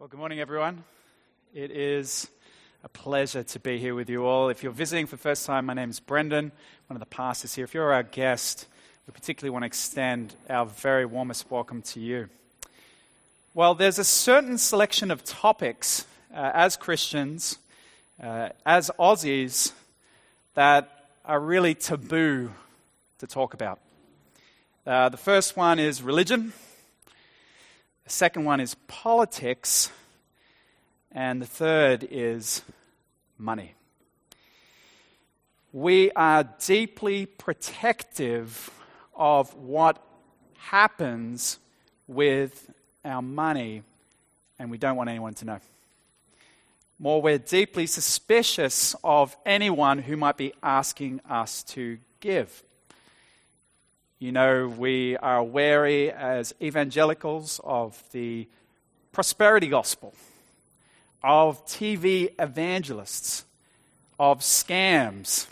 Well, good morning, everyone. It is a pleasure to be here with you all. If you're visiting for the first time, my name is Brendan, one of the pastors here. If you're our guest, we particularly want to extend our very warmest welcome to you. Well, there's a certain selection of topics uh, as Christians, uh, as Aussies, that are really taboo to talk about. Uh, the first one is religion. The second one is politics. And the third is money. We are deeply protective of what happens with our money, and we don't want anyone to know. More, we're deeply suspicious of anyone who might be asking us to give. You know, we are wary as evangelicals of the prosperity gospel, of TV evangelists, of scams,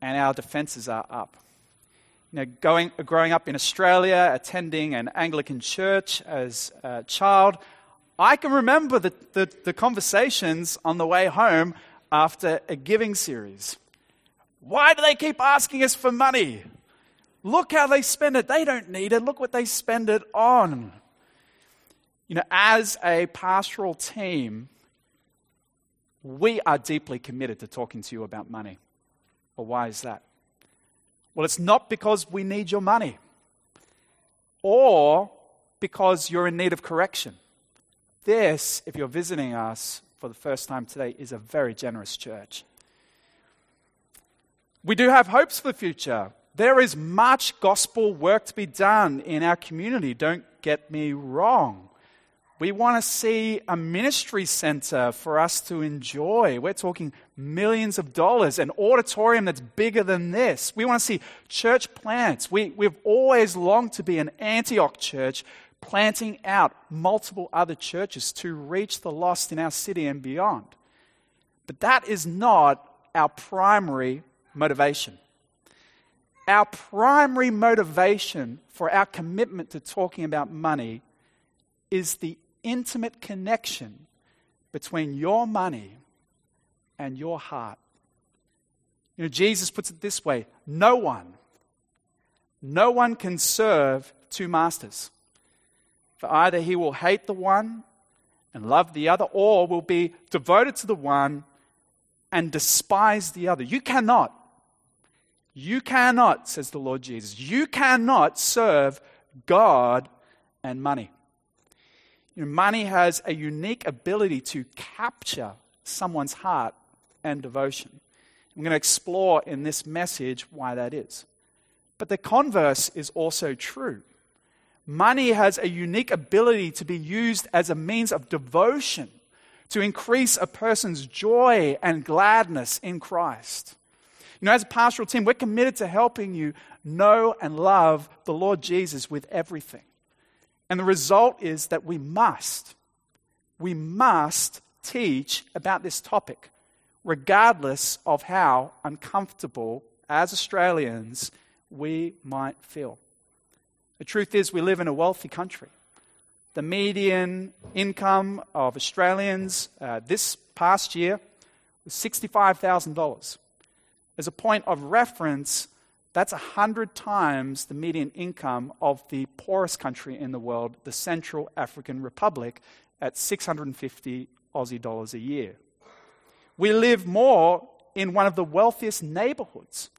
and our defenses are up. You know, going, growing up in Australia, attending an Anglican church as a child, I can remember the, the, the conversations on the way home after a giving series. Why do they keep asking us for money? Look how they spend it. They don't need it. Look what they spend it on. You know, as a pastoral team, we are deeply committed to talking to you about money. Well, why is that? Well, it's not because we need your money or because you're in need of correction. This, if you're visiting us for the first time today, is a very generous church. We do have hopes for the future. There is much gospel work to be done in our community. Don't get me wrong. We want to see a ministry center for us to enjoy. We're talking millions of dollars, an auditorium that's bigger than this. We want to see church plants. We, we've always longed to be an Antioch church, planting out multiple other churches to reach the lost in our city and beyond. But that is not our primary motivation our primary motivation for our commitment to talking about money is the intimate connection between your money and your heart. You know, Jesus puts it this way no one, no one can serve two masters. For either he will hate the one and love the other, or will be devoted to the one and despise the other. You cannot you cannot, says the Lord Jesus, you cannot serve God and money. You know, money has a unique ability to capture someone's heart and devotion. I'm going to explore in this message why that is. But the converse is also true. Money has a unique ability to be used as a means of devotion to increase a person's joy and gladness in Christ. You know, as a pastoral team, we're committed to helping you know and love the Lord Jesus with everything. And the result is that we must, we must teach about this topic, regardless of how uncomfortable, as Australians, we might feel. The truth is, we live in a wealthy country. The median income of Australians uh, this past year was $65,000. As a point of reference, that's 100 times the median income of the poorest country in the world, the Central African Republic, at 650 Aussie dollars a year. We live more in one of the wealthiest neighborhoods,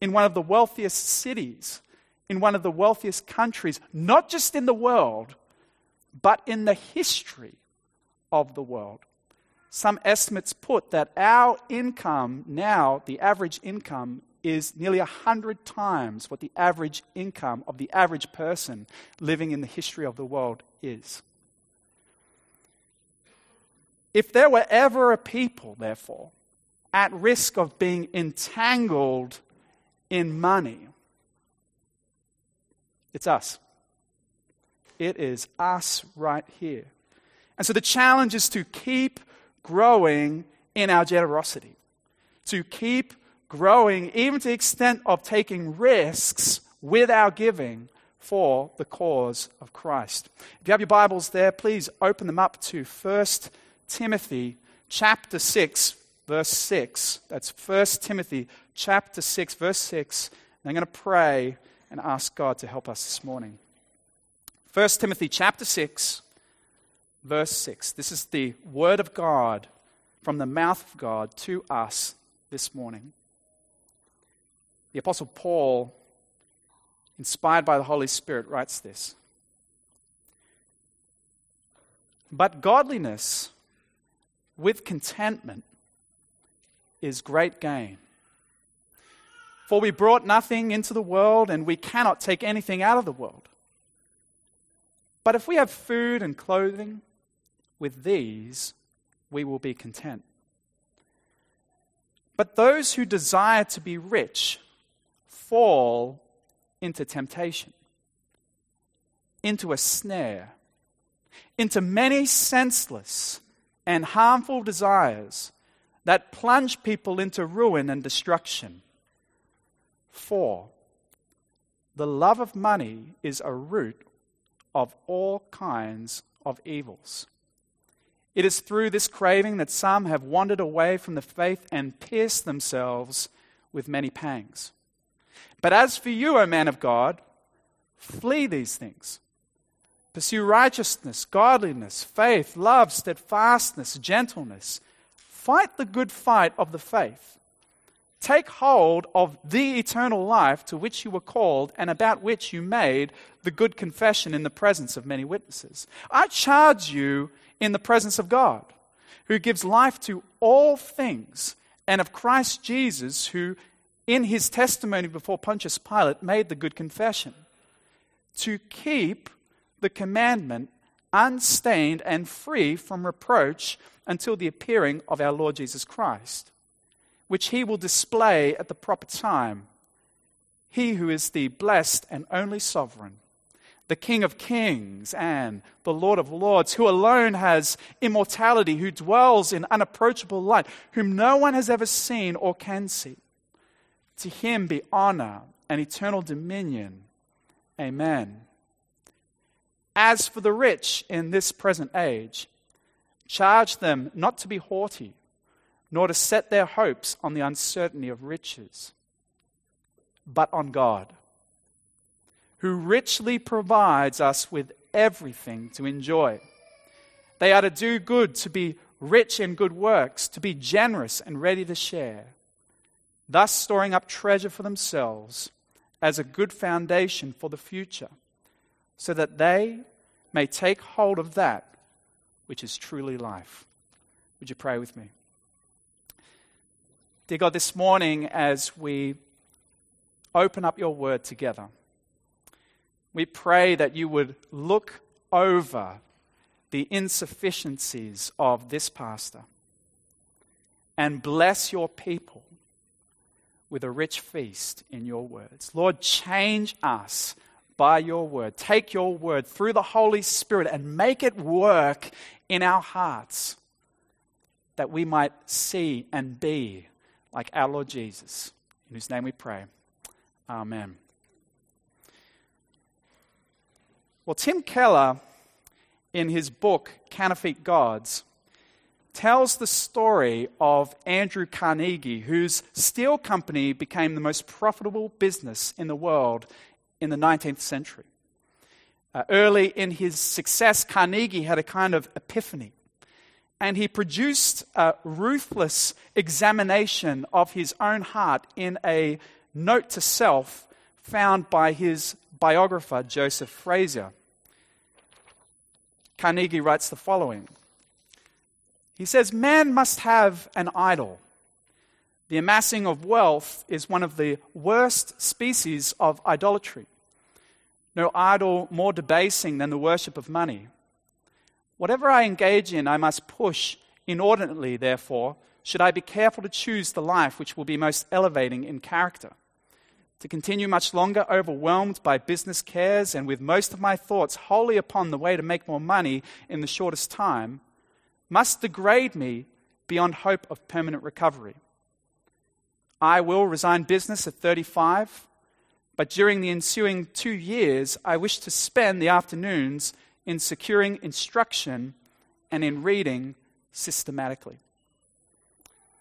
in one of the wealthiest cities, in one of the wealthiest countries, not just in the world, but in the history of the world some estimates put that our income now, the average income, is nearly 100 times what the average income of the average person living in the history of the world is. If there were ever a people, therefore, at risk of being entangled in money, it's us. It is us right here. And so the challenge is to keep growing in our generosity, to keep growing, even to the extent of taking risks with our giving for the cause of Christ. If you have your Bibles there, please open them up to 1 Timothy chapter 6, verse 6. That's 1 Timothy chapter 6, verse 6. And I'm going to pray and ask God to help us this morning. 1 Timothy chapter 6, verse 6. This is the word of God from the mouth of God to us this morning. The Apostle Paul, inspired by the Holy Spirit, writes this But godliness with contentment is great gain. For we brought nothing into the world, and we cannot take anything out of the world. But if we have food and clothing, with these we will be content. But those who desire to be rich fall into temptation, into a snare, into many senseless and harmful desires that plunge people into ruin and destruction. For the love of money is a root of all kinds of evils. It is through this craving that some have wandered away from the faith and pierced themselves with many pangs. But as for you, O man of God, flee these things. Pursue righteousness, godliness, faith, love, steadfastness, gentleness. Fight the good fight of the faith. Take hold of the eternal life to which you were called and about which you made the good confession in the presence of many witnesses. I charge you in the presence of God, who gives life to all things, and of Christ Jesus, who in his testimony before Pontius Pilate, made the good confession to keep the commandment unstained and free from reproach until the appearing of our Lord Jesus Christ, which he will display at the proper time. He who is the blessed and only sovereign, the King of kings and the Lord of lords, who alone has immortality, who dwells in unapproachable light, whom no one has ever seen or can see. To him be honor and eternal dominion. Amen. As for the rich in this present age, charge them not to be haughty, nor to set their hopes on the uncertainty of riches, but on God, who richly provides us with everything to enjoy. They are to do good, to be rich in good works, to be generous and ready to share thus storing up treasure for themselves as a good foundation for the future, so that they may take hold of that which is truly life. Would you pray with me? Dear God, this morning as we open up your word together, we pray that you would look over the insufficiencies of this pastor and bless your people with a rich feast in your words. Lord, change us by your word. Take your word through the Holy Spirit and make it work in our hearts that we might see and be like our Lord Jesus, in whose name we pray. Amen. Well, Tim Keller, in his book, Counterfeit Gods, tells the story of Andrew Carnegie, whose steel company became the most profitable business in the world in the 19th century. Uh, early in his success, Carnegie had a kind of epiphany. And he produced a ruthless examination of his own heart in a note to self found by his biographer, Joseph Frazier. Carnegie writes the following he says, Man must have an idol. The amassing of wealth is one of the worst species of idolatry. No idol more debasing than the worship of money. Whatever I engage in, I must push inordinately, therefore, should I be careful to choose the life which will be most elevating in character. To continue much longer overwhelmed by business cares and with most of my thoughts wholly upon the way to make more money in the shortest time must degrade me beyond hope of permanent recovery. I will resign business at 35, but during the ensuing two years, I wish to spend the afternoons in securing instruction and in reading systematically.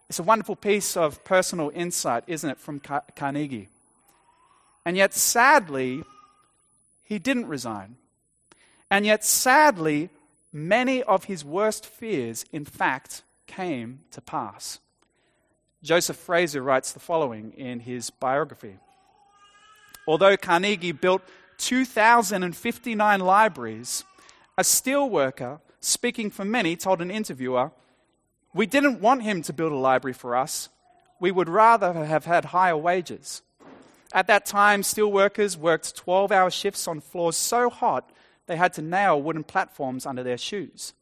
It's a wonderful piece of personal insight, isn't it, from Carnegie? And yet, sadly, he didn't resign. And yet, sadly, many of his worst fears, in fact, came to pass. Joseph Frazier writes the following in his biography Although Carnegie built 2,059 libraries, a steelworker, speaking for many, told an interviewer, We didn't want him to build a library for us. We would rather have had higher wages. At that time, steelworkers worked 12 hour shifts on floors so hot they had to nail wooden platforms under their shoes.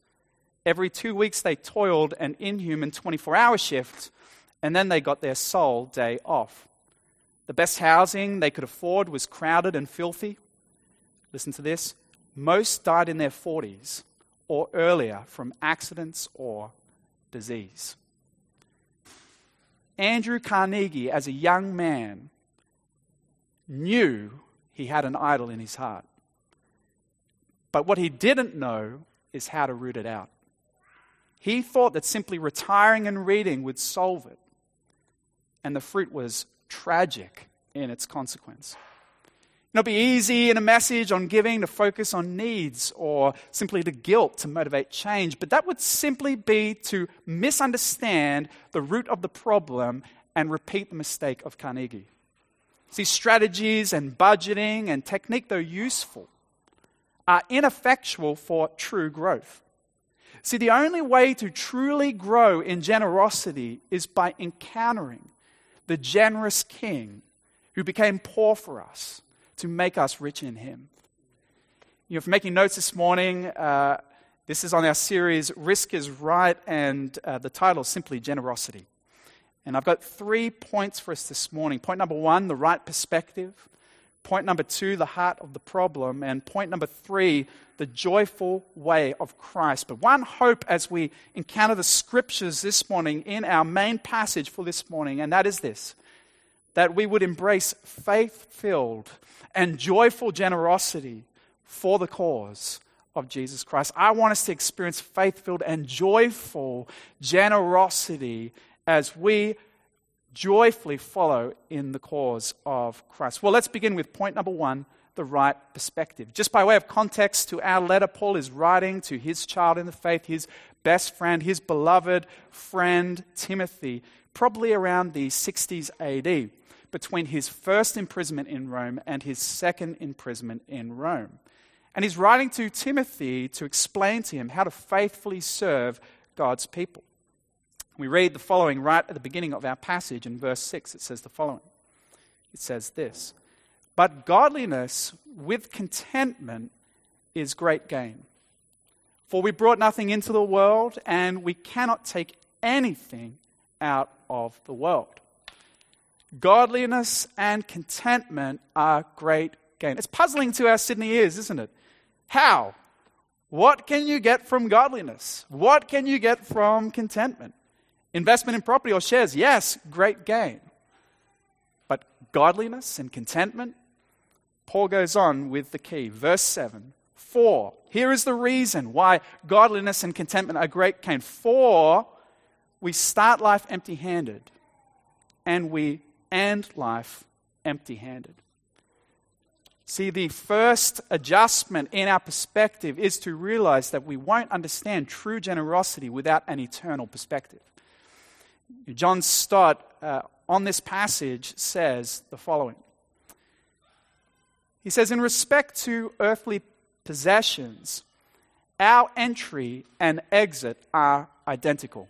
Every two weeks, they toiled an inhuman 24 hour shift, and then they got their sole day off. The best housing they could afford was crowded and filthy. Listen to this most died in their 40s or earlier from accidents or disease. Andrew Carnegie, as a young man, knew he had an idol in his heart. But what he didn't know is how to root it out. He thought that simply retiring and reading would solve it. And the fruit was tragic in its consequence. It'll be easy in a message on giving to focus on needs or simply to guilt to motivate change, but that would simply be to misunderstand the root of the problem and repeat the mistake of Carnegie. See, strategies and budgeting and technique, though useful, are ineffectual for true growth. See, the only way to truly grow in generosity is by encountering the generous King who became poor for us to make us rich in Him. You know, for making notes this morning, uh, this is on our series Risk is Right, and uh, the title is simply Generosity. And I've got three points for us this morning. Point number one, the right perspective. Point number two, the heart of the problem. And point number three, the joyful way of Christ. But one hope as we encounter the scriptures this morning in our main passage for this morning, and that is this that we would embrace faith filled and joyful generosity for the cause of Jesus Christ. I want us to experience faith filled and joyful generosity as we joyfully follow in the cause of Christ. Well, let's begin with point number one the right perspective. Just by way of context to our letter, Paul is writing to his child in the faith, his best friend, his beloved friend, Timothy, probably around the 60s AD, between his first imprisonment in Rome and his second imprisonment in Rome. And he's writing to Timothy to explain to him how to faithfully serve God's people. We read the following right at the beginning of our passage in verse 6. It says the following It says this But godliness with contentment is great gain. For we brought nothing into the world, and we cannot take anything out of the world. Godliness and contentment are great gain. It's puzzling to our Sydney ears, isn't it? How? What can you get from godliness? What can you get from contentment? Investment in property or shares, yes, great gain. But godliness and contentment? Paul goes on with the key. Verse 7 For, here is the reason why godliness and contentment are great gain. For, we start life empty handed and we end life empty handed. See, the first adjustment in our perspective is to realize that we won't understand true generosity without an eternal perspective. John Stott, uh, on this passage, says the following He says, In respect to earthly possessions, our entry and exit are identical.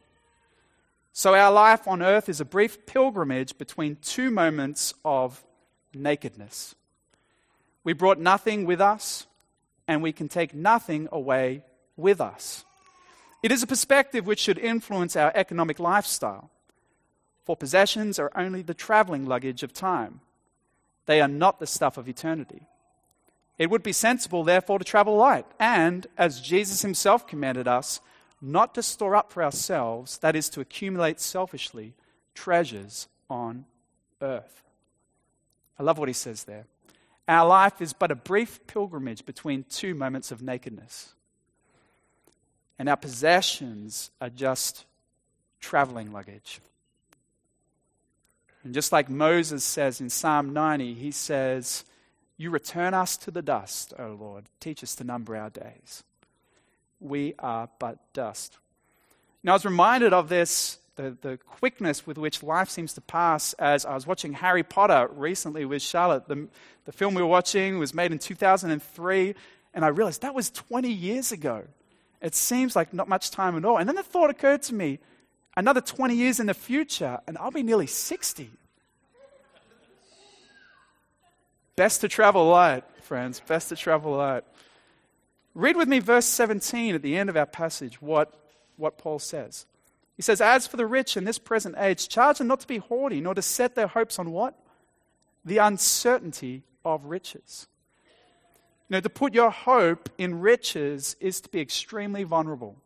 So our life on earth is a brief pilgrimage between two moments of nakedness. We brought nothing with us, and we can take nothing away with us. It is a perspective which should influence our economic lifestyle. For possessions are only the traveling luggage of time, they are not the stuff of eternity. It would be sensible, therefore, to travel light, and, as Jesus himself commanded us, not to store up for ourselves, that is, to accumulate selfishly, treasures on earth. I love what he says there. Our life is but a brief pilgrimage between two moments of nakedness. And our possessions are just traveling luggage. And just like Moses says in Psalm 90, he says, You return us to the dust, O Lord. Teach us to number our days. We are but dust. Now, I was reminded of this, the, the quickness with which life seems to pass, as I was watching Harry Potter recently with Charlotte. The, the film we were watching was made in 2003, and I realized that was 20 years ago. It seems like not much time at all. And then the thought occurred to me another 20 years in the future, and I'll be nearly 60. Best to travel light, friends. Best to travel light. Read with me verse 17 at the end of our passage, what, what Paul says. He says, As for the rich in this present age, charge them not to be haughty, nor to set their hopes on what? The uncertainty of riches. You know, to put your hope in riches is to be extremely vulnerable.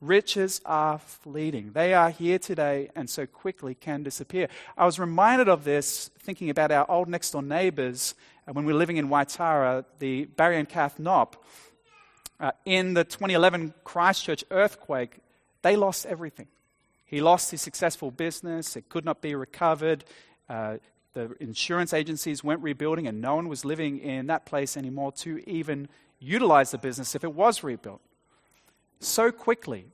Riches are fleeting. They are here today and so quickly can disappear. I was reminded of this thinking about our old next door neighbors uh, when we were living in Waitara, the Barry and Kath Knopp. Uh, in the 2011 Christchurch earthquake, they lost everything. He lost his successful business, it could not be recovered. Uh, the insurance agencies weren't rebuilding, and no one was living in that place anymore to even utilize the business if it was rebuilt so quickly,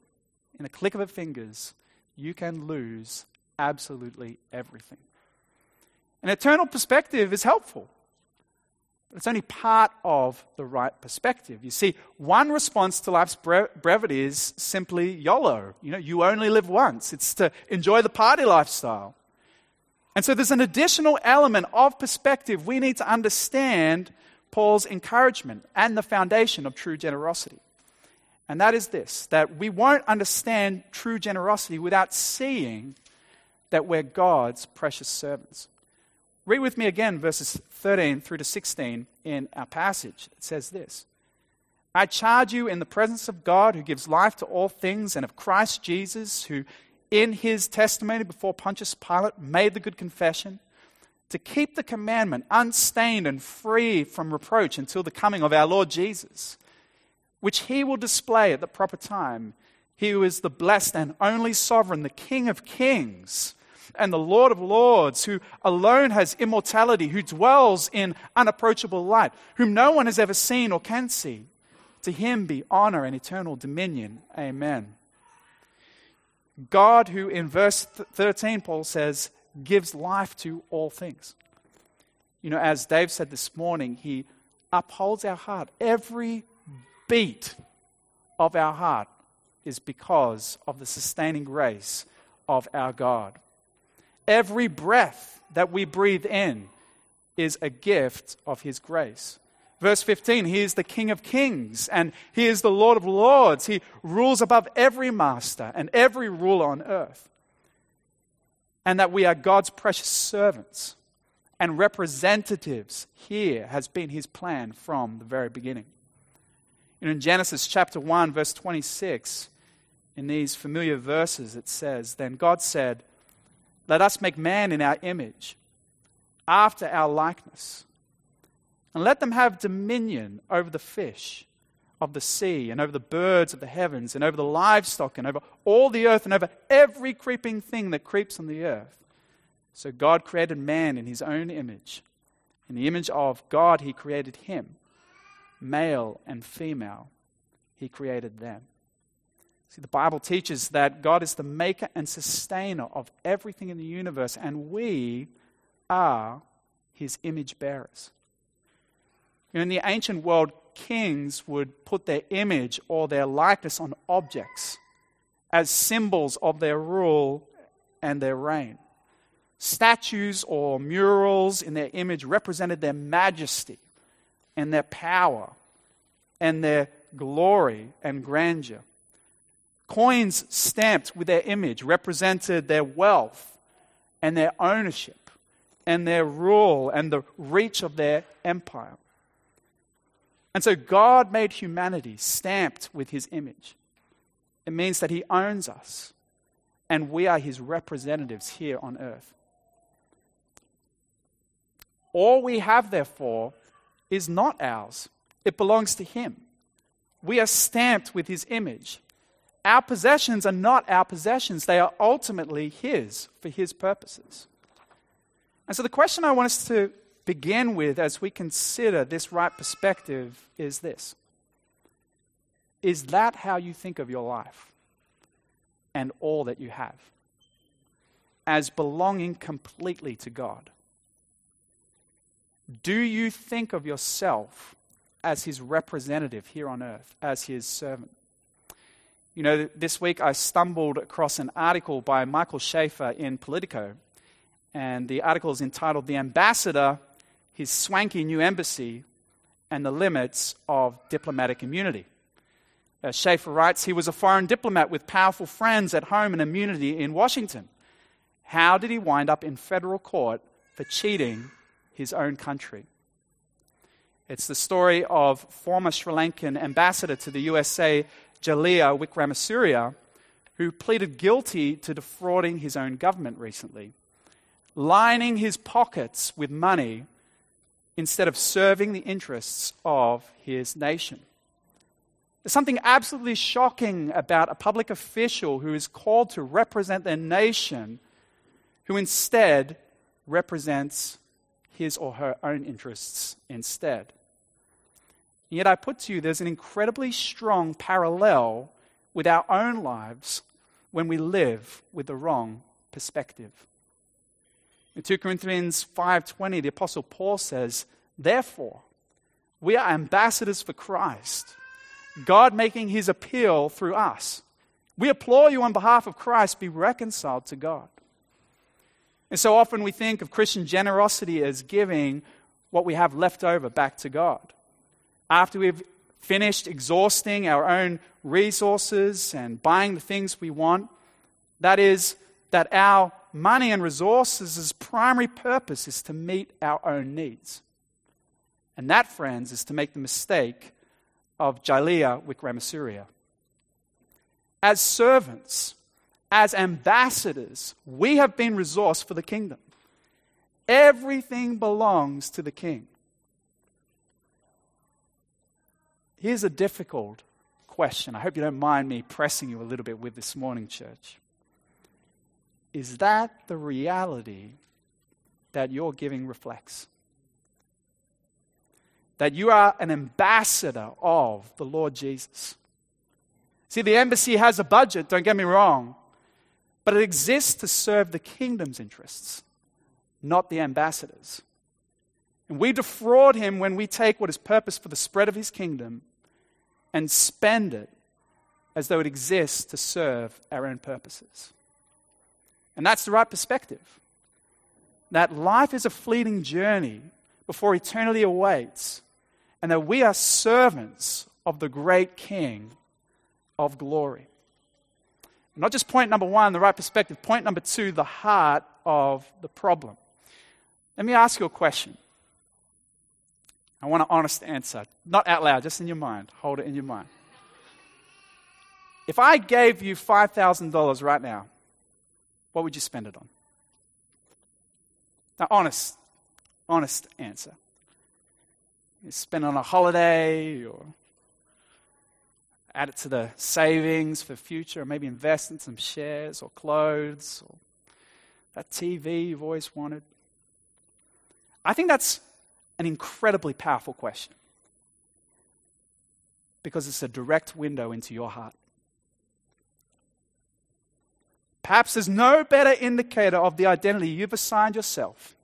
in a click of the fingers, you can lose absolutely everything. An eternal perspective is helpful, but it's only part of the right perspective. You see, one response to life's bre- brevity is simply YOLO. You know, you only live once. It's to enjoy the party lifestyle. And so there's an additional element of perspective we need to understand Paul's encouragement and the foundation of true generosity. And that is this that we won't understand true generosity without seeing that we're God's precious servants. Read with me again verses 13 through to 16 in our passage. It says this I charge you in the presence of God who gives life to all things and of Christ Jesus who in his testimony before Pontius Pilate made the good confession to keep the commandment unstained and free from reproach until the coming of our Lord Jesus which he will display at the proper time. He who is the blessed and only sovereign, the King of kings and the Lord of lords, who alone has immortality, who dwells in unapproachable light, whom no one has ever seen or can see. To him be honor and eternal dominion. Amen. God, who in verse 13, Paul says, gives life to all things. You know, as Dave said this morning, he upholds our heart. Every beat of our heart is because of the sustaining grace of our God. Every breath that we breathe in is a gift of His grace. Verse 15, He is the King of kings and He is the Lord of lords. He rules above every master and every ruler on earth. And that we are God's precious servants and representatives here has been His plan from the very beginning. in Genesis chapter 1, verse 26, in these familiar verses, it says, Then God said, Let us make man in our image, after our likeness, and let them have dominion over the fish of the sea, and over the birds of the heavens, and over the livestock, and over all the earth, and over every creeping thing that creeps on the earth. So God created man in his own image. In the image of God, he created him male and female, he created them. See, the Bible teaches that God is the maker and sustainer of everything in the universe, and we are his image bearers. In the ancient world, kings would put their image or their likeness on objects as symbols of their rule and their reign. Statues or murals in their image represented their majesty and their power and their glory and grandeur. Coins stamped with their image represented their wealth and their ownership and their rule and the reach of their empire. And so God made humanity stamped with his image. It means that he owns us and we are his representatives here on earth. All we have, therefore, is not ours, it belongs to Him. We are stamped with His image. Our possessions are not our possessions, they are ultimately His for His purposes. And so, the question I want us to begin with as we consider this right perspective is this Is that how you think of your life and all that you have? As belonging completely to God? Do you think of yourself as his representative here on earth, as his servant? You know, this week I stumbled across an article by Michael Schaffer in Politico, and the article is entitled The Ambassador, His Swanky New Embassy, and the Limits of Diplomatic Immunity. Uh, Schaffer writes, he was a foreign diplomat with powerful friends at home and immunity in Washington. How did he wind up in federal court for cheating his own country? It's the story of former Sri Lankan ambassador to the USA, Jaliya Wickramasuriya, who pleaded guilty to defrauding his own government recently, lining his pockets with money instead of serving the interests of his nation. There's something absolutely shocking about a public official who is called to represent their nation, who instead represents his or her own interests instead. And Yet I put to you, there's an incredibly strong parallel with our own lives when we live with the wrong perspective. In 2 Corinthians 5:20, the apostle Paul says, "Therefore, we are ambassadors for Christ, God making his appeal through us. We implore you on behalf of Christ, be reconciled to God." And so often we think of Christian generosity as giving what we have left over back to God after we've finished exhausting our own resources and buying the things we want, that is, that our money and resources' primary purpose is to meet our own needs. And that, friends, is to make the mistake of Jaliya Wickramasuriya. As servants, as ambassadors, we have been resourced for the kingdom. Everything belongs to the king. Here's a difficult question. I hope you don't mind me pressing you a little bit with this morning, church. Is that the reality that your giving reflects? That you are an ambassador of the Lord Jesus. See, the embassy has a budget, don't get me wrong, but it exists to serve the kingdom's interests, not the ambassadors. And we defraud him when we take what is purpose for the spread of his kingdom and spend it as though it exists to serve our own purposes. And that's the right perspective. That life is a fleeting journey before eternity awaits, and that we are servants of the great King of glory. Not just point number one, the right perspective. Point number two, the heart of the problem. Let me ask you a question. I want an honest answer. Not out loud, just in your mind. Hold it in your mind. If I gave you $5,000 right now, what would you spend it on? Now, honest, honest answer. You spend it on a holiday or add it to the savings for future, or maybe invest in some shares or clothes or that TV you've always wanted. I think that's an incredibly powerful question because it's a direct window into your heart. Perhaps there's no better indicator of the identity you've assigned yourself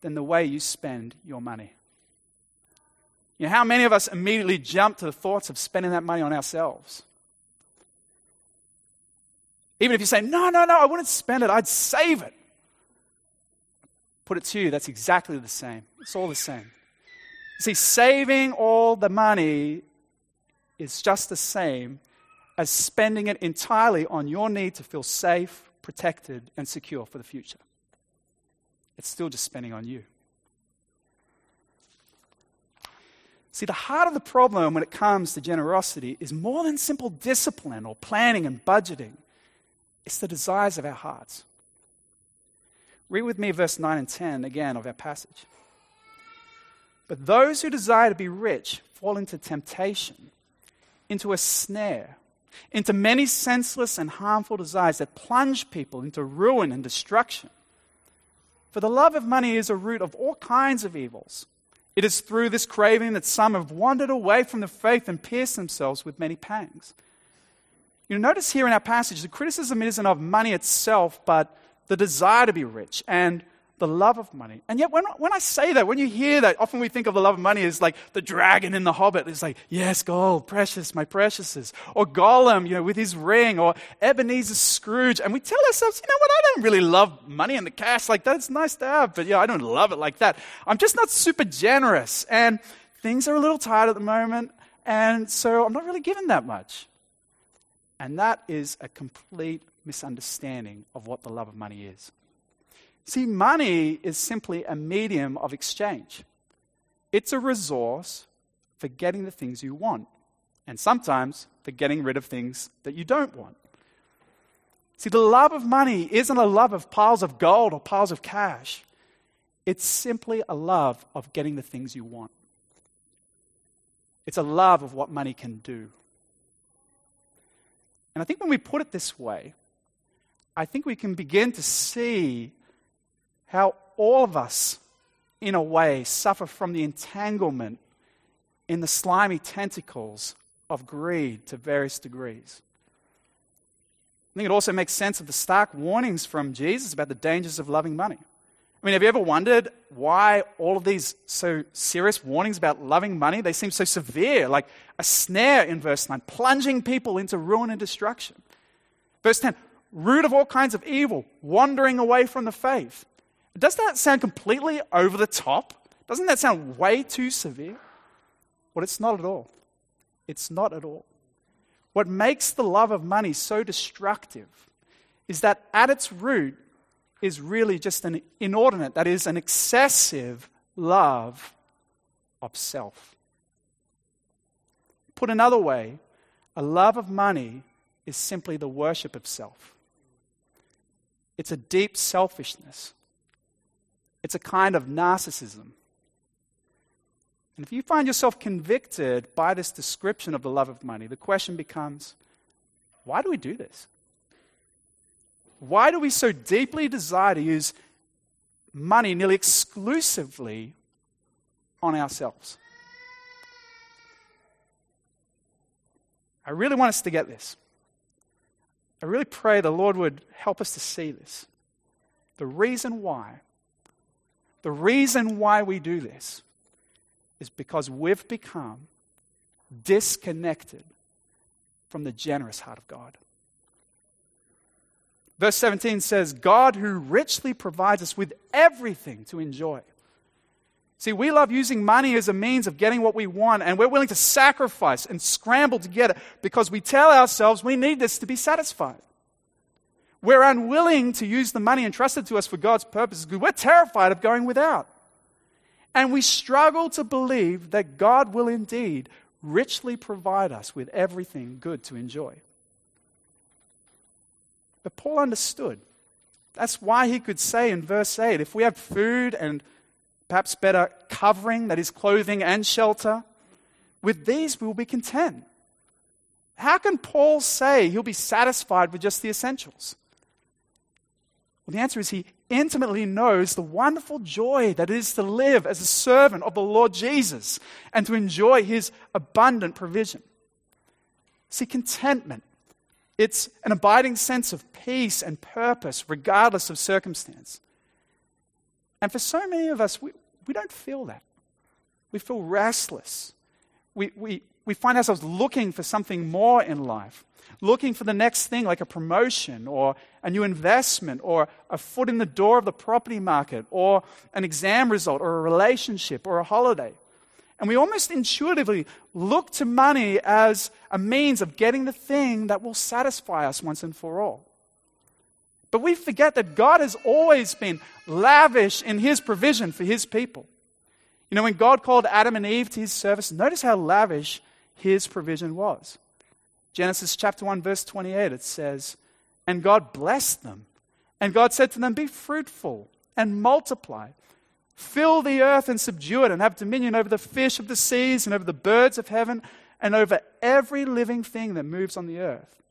than the way you spend your money. You know, how many of us immediately jump to the thoughts of spending that money on ourselves? Even if you say, no, no, no, I wouldn't spend it, I'd save it put it to you, that's exactly the same. It's all the same. See, saving all the money is just the same as spending it entirely on your need to feel safe, protected, and secure for the future. It's still just spending on you. See, the heart of the problem when it comes to generosity is more than simple discipline or planning and budgeting, it's the desires of our hearts. Read with me verse 9 and 10 again of our passage. But those who desire to be rich fall into temptation, into a snare, into many senseless and harmful desires that plunge people into ruin and destruction. For the love of money is a root of all kinds of evils. It is through this craving that some have wandered away from the faith and pierced themselves with many pangs. You notice here in our passage, the criticism isn't of money itself, but the desire to be rich and the love of money. And yet, when, when I say that, when you hear that, often we think of the love of money as like the dragon in the Hobbit. It's like, yes, gold, precious, my preciouses. Or Gollum, you know, with his ring. Or Ebenezer Scrooge. And we tell ourselves, you know what, I don't really love money and the cash like that. It's nice to have, but yeah, I don't love it like that. I'm just not super generous. And things are a little tight at the moment. And so I'm not really given that much. And that is a complete misunderstanding of what the love of money is. See, money is simply a medium of exchange, it's a resource for getting the things you want, and sometimes for getting rid of things that you don't want. See, the love of money isn't a love of piles of gold or piles of cash. It's simply a love of getting the things you want. It's a love of what money can do. And I think when we put it this way, I think we can begin to see how all of us, in a way, suffer from the entanglement in the slimy tentacles of greed to various degrees. I think it also makes sense of the stark warnings from Jesus about the dangers of loving money. I mean, have you ever wondered why all of these so serious warnings about loving money, they seem so severe, like a snare in verse 9, plunging people into ruin and destruction. Verse 10, root of all kinds of evil, wandering away from the faith. Does that sound completely over the top? Doesn't that sound way too severe? Well, it's not at all. It's not at all. What makes the love of money so destructive is that at its root is really just an inordinate, that is, an excessive love of self. Put another way, a love of money is simply the worship of self. It's a deep selfishness it's a kind of narcissism. And if you find yourself convicted by this description of the love of money, the question becomes why do we do this? Why do we so deeply desire to use money nearly exclusively on ourselves? I really want us to get this. I really pray the Lord would help us to see this. The reason why the reason why we do this is because we've become disconnected from the generous heart of God. Verse 17 says, God who richly provides us with everything to enjoy. See, we love using money as a means of getting what we want, and we're willing to sacrifice and scramble to get it because we tell ourselves we need this to be satisfied. We're unwilling to use the money entrusted to us for God's purposes because we're terrified of going without. And we struggle to believe that God will indeed richly provide us with everything good to enjoy. But Paul understood. That's why he could say in verse 8 if we have food and perhaps better covering, that is, clothing and shelter, with these we will be content. How can Paul say he'll be satisfied with just the essentials? Well, the answer is he intimately knows the wonderful joy that it is to live as a servant of the Lord Jesus and to enjoy his abundant provision. See, contentment, it's an abiding sense of peace and purpose regardless of circumstance. And for so many of us, we, we don't feel that. We feel restless. We, we, we find ourselves looking for something more in life looking for the next thing like a promotion or a new investment or a foot in the door of the property market or an exam result or a relationship or a holiday. And we almost intuitively look to money as a means of getting the thing that will satisfy us once and for all. But we forget that God has always been lavish in his provision for his people. You know, when God called Adam and Eve to his service, notice how lavish his provision was. Genesis chapter 1, verse 28, it says, And God blessed them. And God said to them, Be fruitful and multiply. Fill the earth and subdue it, and have dominion over the fish of the seas, and over the birds of heaven, and over every living thing that moves on the earth.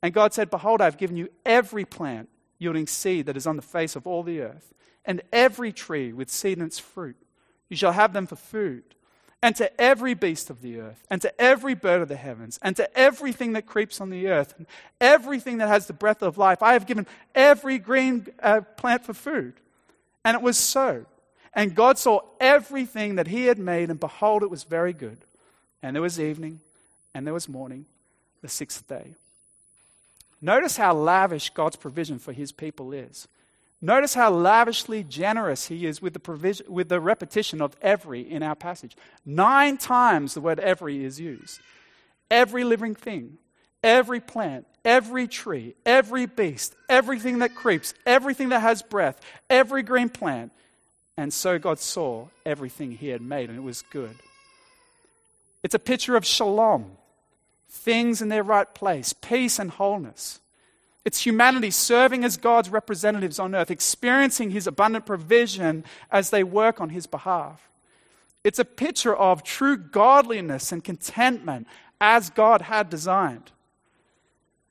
And God said, Behold, I have given you every plant yielding seed that is on the face of all the earth, and every tree with seed in its fruit. You shall have them for food. And to every beast of the earth, and to every bird of the heavens, and to everything that creeps on the earth, and everything that has the breath of life, I have given every green uh, plant for food. And it was so. And God saw everything that He had made, and behold, it was very good. And there was evening, and there was morning, the sixth day. Notice how lavish God's provision for His people is. Notice how lavishly generous He is with the, provision, with the repetition of every in our passage. Nine times the word every is used. Every living thing, every plant, every tree, every beast, everything that creeps, everything that has breath, every green plant and so God saw everything he had made, and it was good. It's a picture of shalom, things in their right place, peace and wholeness. It's humanity serving as God's representatives on earth, experiencing his abundant provision as they work on his behalf. It's a picture of true godliness and contentment as God had designed.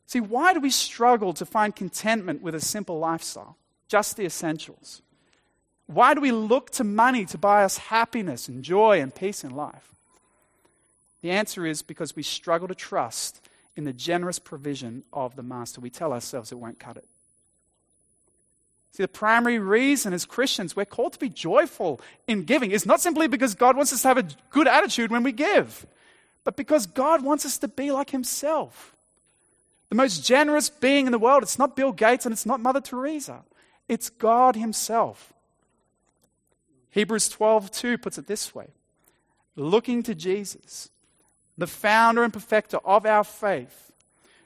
See, why do we struggle to find contentment with a simple lifestyle? Just the essentials. Why do we look to money to buy us happiness and joy and peace in life? The answer is because we struggle to trust in the generous provision of the Master. We tell ourselves it won't cut it. See, the primary reason as Christians we're called to be joyful in giving is not simply because God wants us to have a good attitude when we give, but because God wants us to be like Himself. The most generous being in the world, it's not Bill Gates and it's not Mother Teresa, it's God Himself. Hebrews 12:2 puts it this way: looking to Jesus, the founder and perfecter of our faith,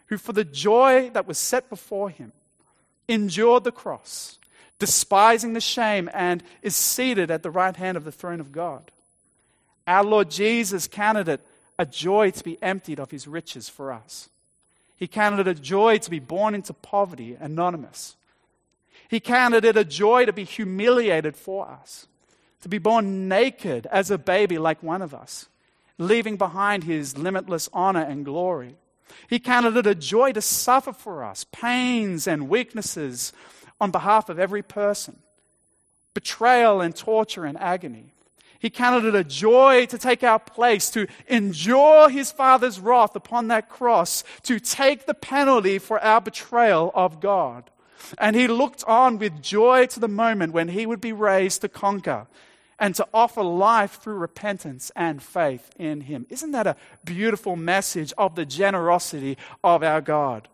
who for the joy that was set before him endured the cross, despising the shame and is seated at the right hand of the throne of God. Our Lord Jesus counted it a joy to be emptied of his riches for us. He counted it a joy to be born into poverty, anonymous. He counted it a joy to be humiliated for us to be born naked as a baby like one of us, leaving behind his limitless honor and glory. He counted it a joy to suffer for us pains and weaknesses on behalf of every person, betrayal and torture and agony. He counted it a joy to take our place, to endure his Father's wrath upon that cross, to take the penalty for our betrayal of God. And he looked on with joy to the moment when he would be raised to conquer and to offer life through repentance and faith in Him. Isn't that a beautiful message of the generosity of our God?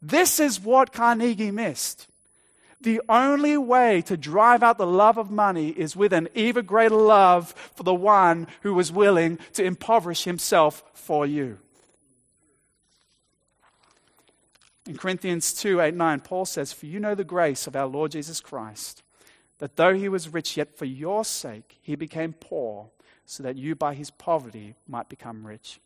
This is what Carnegie missed. The only way to drive out the love of money is with an even greater love for the one who was willing to impoverish himself for you. In Corinthians 2 8 9, Paul says, For you know the grace of our Lord Jesus Christ that though he was rich, yet for your sake he became poor, so that you by his poverty might become rich.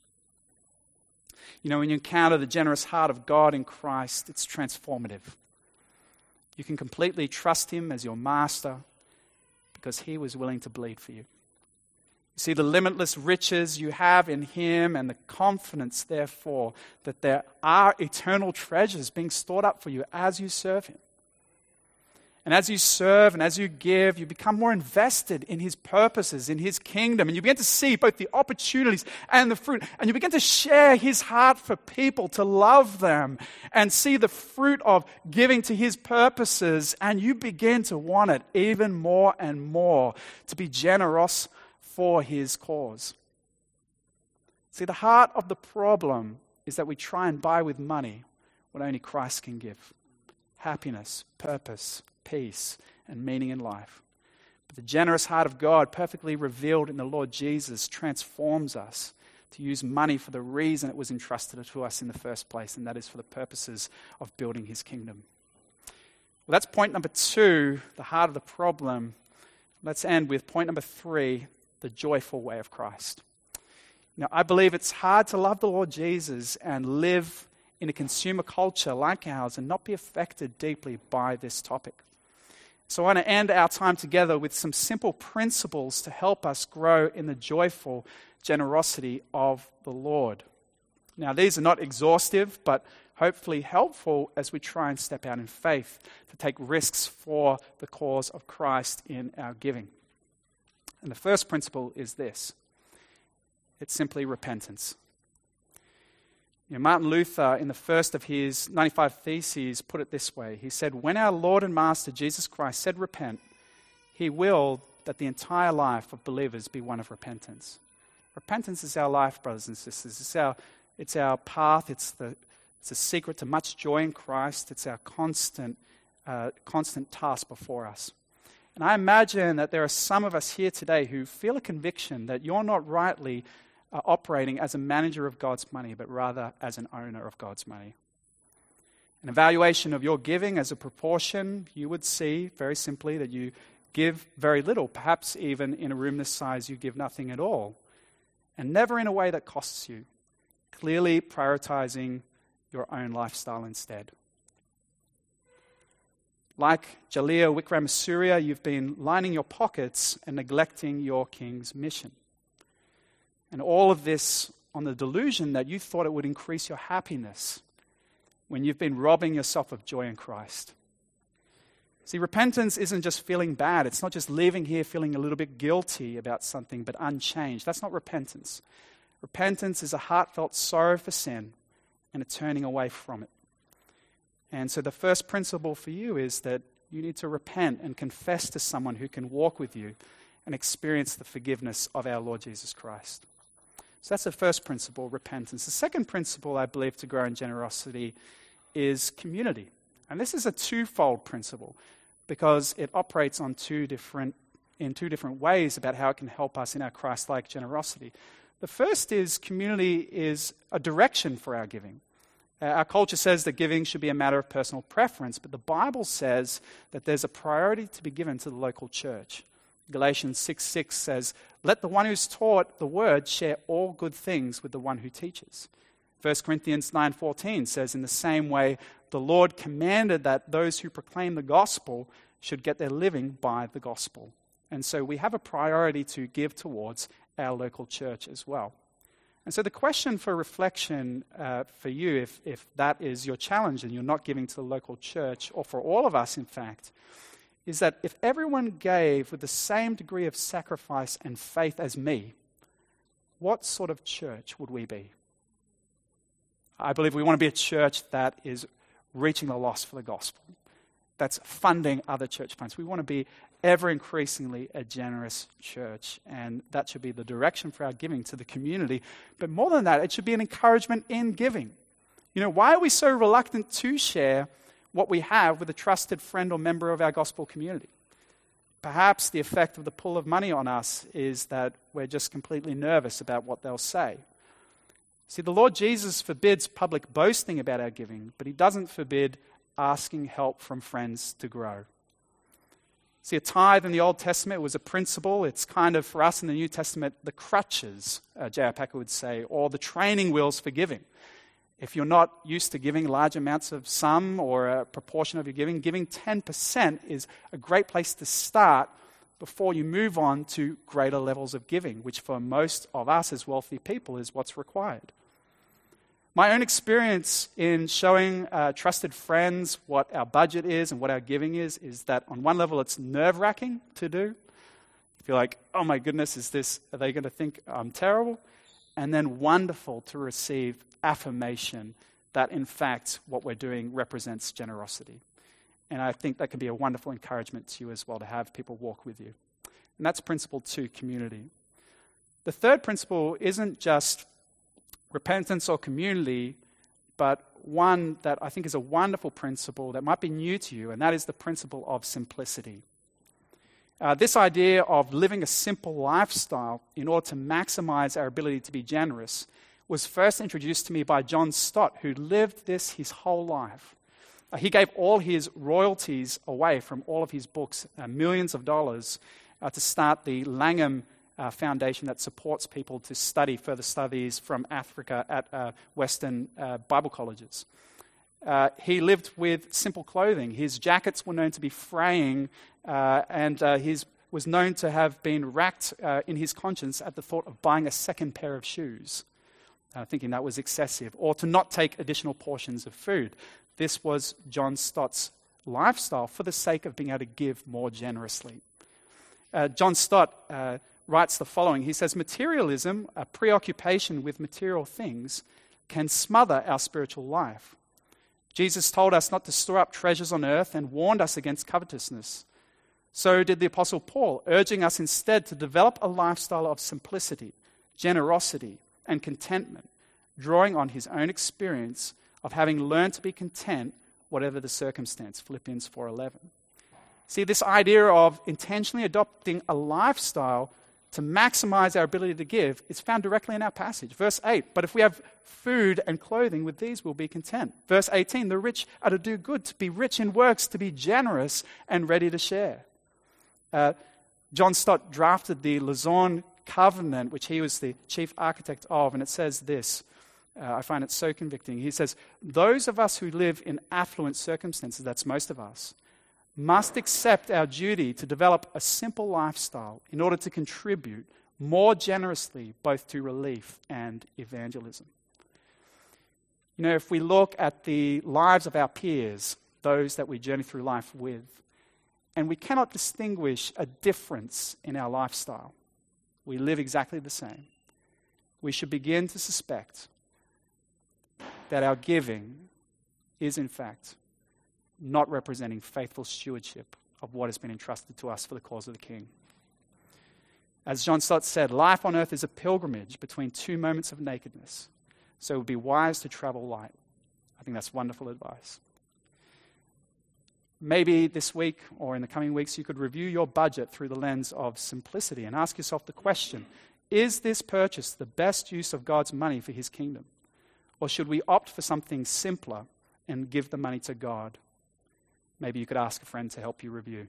You know, when you encounter the generous heart of God in Christ, it's transformative. You can completely trust him as your master because he was willing to bleed for you. You see the limitless riches you have in him and the confidence, therefore, that there are eternal treasures being stored up for you as you serve him. And as you serve and as you give, you become more invested in His purposes, in His kingdom. And you begin to see both the opportunities and the fruit. And you begin to share His heart for people, to love them, and see the fruit of giving to His purposes. And you begin to want it even more and more, to be generous for His cause. See, the heart of the problem is that we try and buy with money what only Christ can give happiness, purpose, peace, and meaning in life. But the generous heart of God, perfectly revealed in the Lord Jesus, transforms us to use money for the reason it was entrusted to us in the first place, and that is for the purposes of building his kingdom. Well, that's point number two, the heart of the problem. Let's end with point number three, the joyful way of Christ. Now, I believe it's hard to love the Lord Jesus and live in a consumer culture like ours and not be affected deeply by this topic. So I want to end our time together with some simple principles to help us grow in the joyful generosity of the Lord. Now, these are not exhaustive, but hopefully helpful as we try and step out in faith to take risks for the cause of Christ in our giving. And the first principle is this it's simply repentance. You know, Martin Luther, in the first of his 95 Theses, put it this way He said, When our Lord and Master Jesus Christ said, Repent, he willed that the entire life of believers be one of repentance. Repentance is our life, brothers and sisters. It's our, it's our path, it's the, it's a secret to much joy in Christ, it's our constant, uh, constant task before us. And I imagine that there are some of us here today who feel a conviction that you're not rightly operating as a manager of God's money, but rather as an owner of God's money. An evaluation of your giving as a proportion, you would see very simply that you give very little. Perhaps even in a room this size, you give nothing at all. And never in a way that costs you. Clearly prioritizing your own lifestyle instead. Like Jaliya Wickramasuriya, you've been lining your pockets and neglecting your king's mission. And all of this on the delusion that you thought it would increase your happiness when you've been robbing yourself of joy in Christ. See, repentance isn't just feeling bad. It's not just leaving here feeling a little bit guilty about something but unchanged. That's not repentance. Repentance is a heartfelt sorrow for sin and a turning away from it. And so the first principle for you is that you need to repent and confess to someone who can walk with you and experience the forgiveness of our Lord Jesus Christ. So that's the first principle, repentance. The second principle, I believe, to grow in generosity is community. And this is a twofold principle because it operates on two different, in two different ways about how it can help us in our Christ like generosity. The first is community is a direction for our giving. Uh, our culture says that giving should be a matter of personal preference, but the Bible says that there's a priority to be given to the local church. Galatians 6 6 says, Let the one who's taught the word share all good things with the one who teaches. 1 Corinthians 9:14 says in the same way the Lord commanded that those who proclaim the gospel should get their living by the gospel. And so we have a priority to give towards our local church as well. And so the question for reflection uh, for you, if, if that is your challenge and you're not giving to the local church, or for all of us, in fact, is that if everyone gave with the same degree of sacrifice and faith as me, what sort of church would we be? I believe we want to be a church that is reaching the lost for the gospel, that's funding other church plants. We want to be ever increasingly a generous church, and that should be the direction for our giving to the community. But more than that, it should be an encouragement in giving. You know, why are we so reluctant to share what we have with a trusted friend or member of our gospel community. Perhaps the effect of the pull of money on us is that we're just completely nervous about what they'll say. See, the Lord Jesus forbids public boasting about our giving, but he doesn't forbid asking help from friends to grow. See, a tithe in the Old Testament was a principle. It's kind of, for us in the New Testament, the crutches, uh, J.I. Packer would say, or the training wheels for giving. If you're not used to giving large amounts of sum or a proportion of your giving, giving 10% is a great place to start before you move on to greater levels of giving, which for most of us as wealthy people is what's required. My own experience in showing uh, trusted friends what our budget is and what our giving is is that on one level it's nerve wracking to do. You feel like, oh my goodness, is this, are they going to think I'm terrible? And then wonderful to receive affirmation that, in fact, what we're doing represents generosity. And I think that can be a wonderful encouragement to you as well to have people walk with you. And that's principle two community. The third principle isn't just repentance or community, but one that I think is a wonderful principle that might be new to you, and that is the principle of simplicity. Uh, this idea of living a simple lifestyle in order to maximize our ability to be generous was first introduced to me by John Stott, who lived this his whole life. Uh, he gave all his royalties away from all of his books, uh, millions of dollars, uh, to start the Langham uh, Foundation that supports people to study further studies from Africa at uh, Western Bible colleges. Uh, he lived with simple clothing. His jackets were known to be fraying, uh, and uh, he was known to have been racked uh, in his conscience at the thought of buying a second pair of shoes, uh, thinking that was excessive, or to not take additional portions of food. This was John Stott's lifestyle for the sake of being able to give more generously. Uh, John Stott writes the following He says, Materialism, a preoccupation with material things, can smother our spiritual life. Jesus told us not to store up treasures on earth and warned us against covetousness. So did the Apostle Paul, urging us instead to develop a lifestyle of simplicity, generosity, and contentment, drawing on his own experience of having learned to be content whatever the circumstance. Philippians 4:11. See, this idea of intentionally adopting a lifestyle to maximize our ability to give is found directly in our passage. Verse 8, but if we have food and clothing, with these we'll be content. Verse 18, the rich are to do good, to be rich in works, to be generous and ready to share. Uh, John Stott drafted the Lausanne Covenant, which he was the chief architect of, and it says this. Uh, I find it so convicting. He says, Those of us who live in affluent circumstances, that's most of us, must accept our duty to develop a simple lifestyle in order to contribute more generously both to relief and evangelism. You know, if we look at the lives of our peers, those that we journey through life with, and we cannot distinguish a difference in our lifestyle, we live exactly the same, we should begin to suspect that our giving is, in fact, not representing faithful stewardship of what has been entrusted to us for the cause of the King. As John Stott said, life on earth is a pilgrimage between two moments of nakedness, so it would be wise to travel light. I think that's wonderful advice. Maybe this week or in the coming weeks, you could review your budget through the lens of simplicity and ask yourself the question Is this purchase the best use of God's money for his kingdom? Or should we opt for something simpler and give the money to God? maybe you could ask a friend to help you review.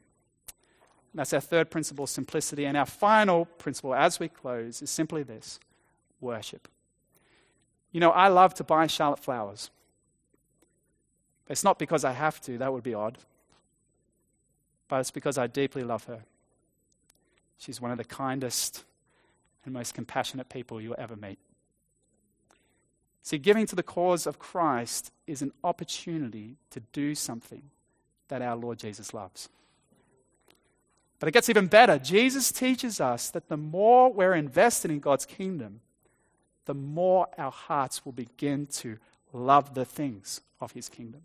That's our third principle, simplicity. And our final principle as we close is simply this worship. You know, I love to buy Charlotte flowers. It's not because I have to, that would be odd. But it's because I deeply love her. She's one of the kindest and most compassionate people you'll ever meet. See, giving to the cause of Christ is an opportunity to do something that our Lord Jesus loves. But it gets even better. Jesus teaches us that the more we're invested in God's kingdom, the more our hearts will begin to love the things of his kingdom.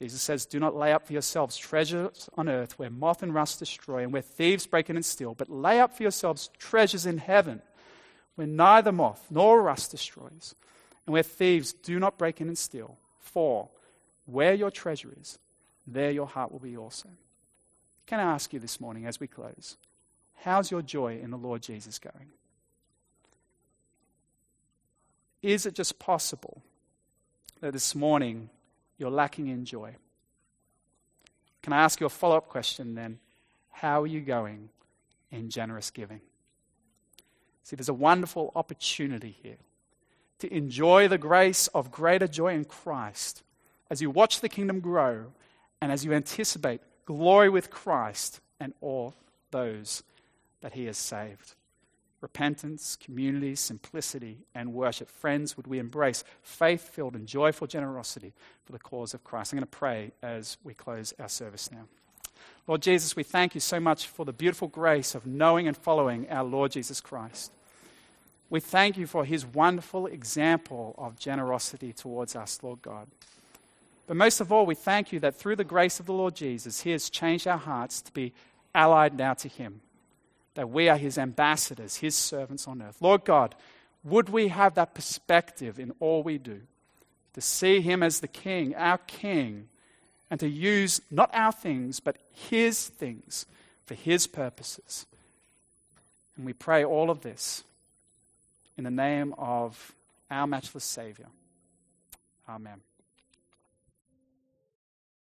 Jesus says, Do not lay up for yourselves treasures on earth where moth and rust destroy and where thieves break in and steal, but lay up for yourselves treasures in heaven where neither moth nor rust destroys and where thieves do not break in and steal. For where your treasure is, there your heart will be also. Can I ask you this morning as we close, how's your joy in the Lord Jesus going? Is it just possible that this morning you're lacking in joy? Can I ask you a follow up question then? How are you going in generous giving? See, there's a wonderful opportunity here to enjoy the grace of greater joy in Christ as you watch the kingdom grow and as you anticipate glory with Christ and all those that he has saved. Repentance, community, simplicity, and worship. Friends, would we embrace faith filled and joyful generosity for the cause of Christ? I'm going to pray as we close our service now. Lord Jesus, we thank you so much for the beautiful grace of knowing and following our Lord Jesus Christ. We thank you for his wonderful example of generosity towards us, Lord God. But most of all, we thank you that through the grace of the Lord Jesus, He has changed our hearts to be allied now to Him, that we are His ambassadors, His servants on earth. Lord God, would we have that perspective in all we do, to see Him as the King, our King, and to use not our things, but His things for His purposes. And we pray all of this in the name of our matchless Savior. Amen.